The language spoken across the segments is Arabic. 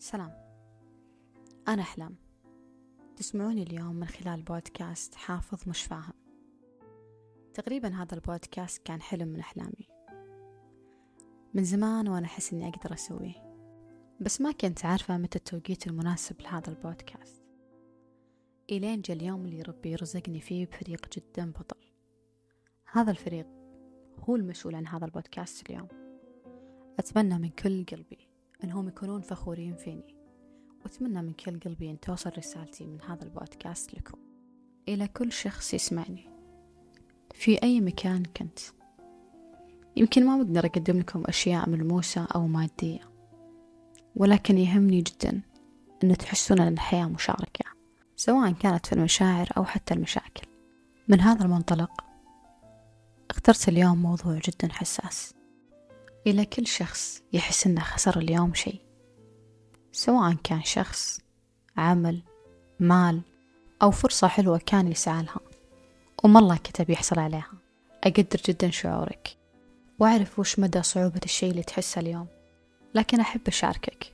سلام. أنا أحلام. تسمعوني اليوم من خلال بودكاست حافظ مش فاهم. تقريبا هذا البودكاست كان حلم من أحلامي. من زمان وأنا أحس إني أقدر أسويه. بس ما كنت عارفة متى التوقيت المناسب لهذا البودكاست. إلين جا اليوم اللي ربي يرزقني فيه بفريق جدا بطل. هذا الفريق هو المسؤول عن هذا البودكاست اليوم. أتمنى من كل قلبي أنهم يكونون فخورين فيني. وأتمنى من كل قلبي أن توصل رسالتي من هذا البودكاست لكم. إلى كل شخص يسمعني. في أي مكان كنت. يمكن ما بقدر أقدم لكم أشياء ملموسة أو مادية. ولكن يهمني جدا أن تحسون أن الحياة مشاركة. سواء كانت في المشاعر أو حتى المشاكل. من هذا المنطلق اخترت اليوم موضوع جدا حساس. إلى كل شخص يحس إنه خسر اليوم شيء سواء كان شخص عمل مال أو فرصة حلوة كان يسعى لها وما الله كتب يحصل عليها. أقدر جدا شعورك وأعرف وش مدى صعوبة الشيء اللي تحسه اليوم لكن أحب أشاركك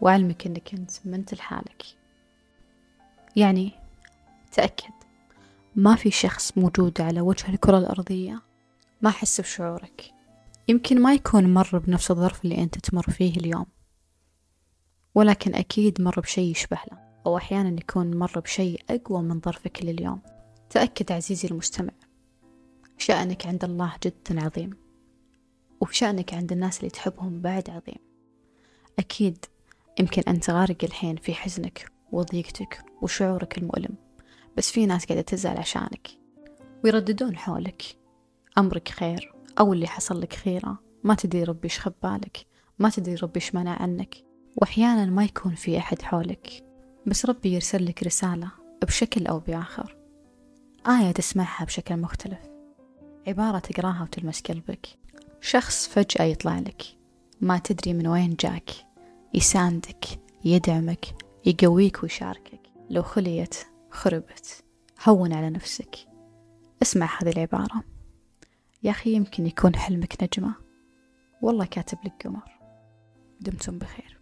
وأعلمك أنك أنت ما أنت لحالك يعني تأكد ما في شخص موجود على وجه الكرة الأرضية ما حس بشعورك. يمكن ما يكون مر بنفس الظرف اللي أنت تمر فيه اليوم. ولكن أكيد مر بشيء يشبه له أو أحيانا يكون مر بشيء أقوى من ظرفك لليوم. تأكد عزيزي المستمع شأنك عند الله جدا عظيم وشأنك عند الناس اللي تحبهم بعد عظيم. أكيد يمكن أنت غارق الحين في حزنك وضيقتك وشعورك المؤلم بس في ناس قاعدة تزعل عشانك ويرددون حولك. أمرك خير. أو اللي حصل لك خيرة. ما تدري ربي إيش خبالك ما تدري ربي إيش منع عنك. وأحيانا ما يكون في أحد حولك. بس ربي يرسل لك رسالة بشكل أو بآخر. آية تسمعها بشكل مختلف. عبارة تقراها وتلمس قلبك. شخص فجأة يطلع لك. ما تدري من وين جاك. يساندك يدعمك يقويك ويشاركك. لو خليت خربت. هون على نفسك. اسمع هذه العبارة. يا أخي يمكن يكون حلمك نجمة. والله كاتب لك قمر. دمتم بخير.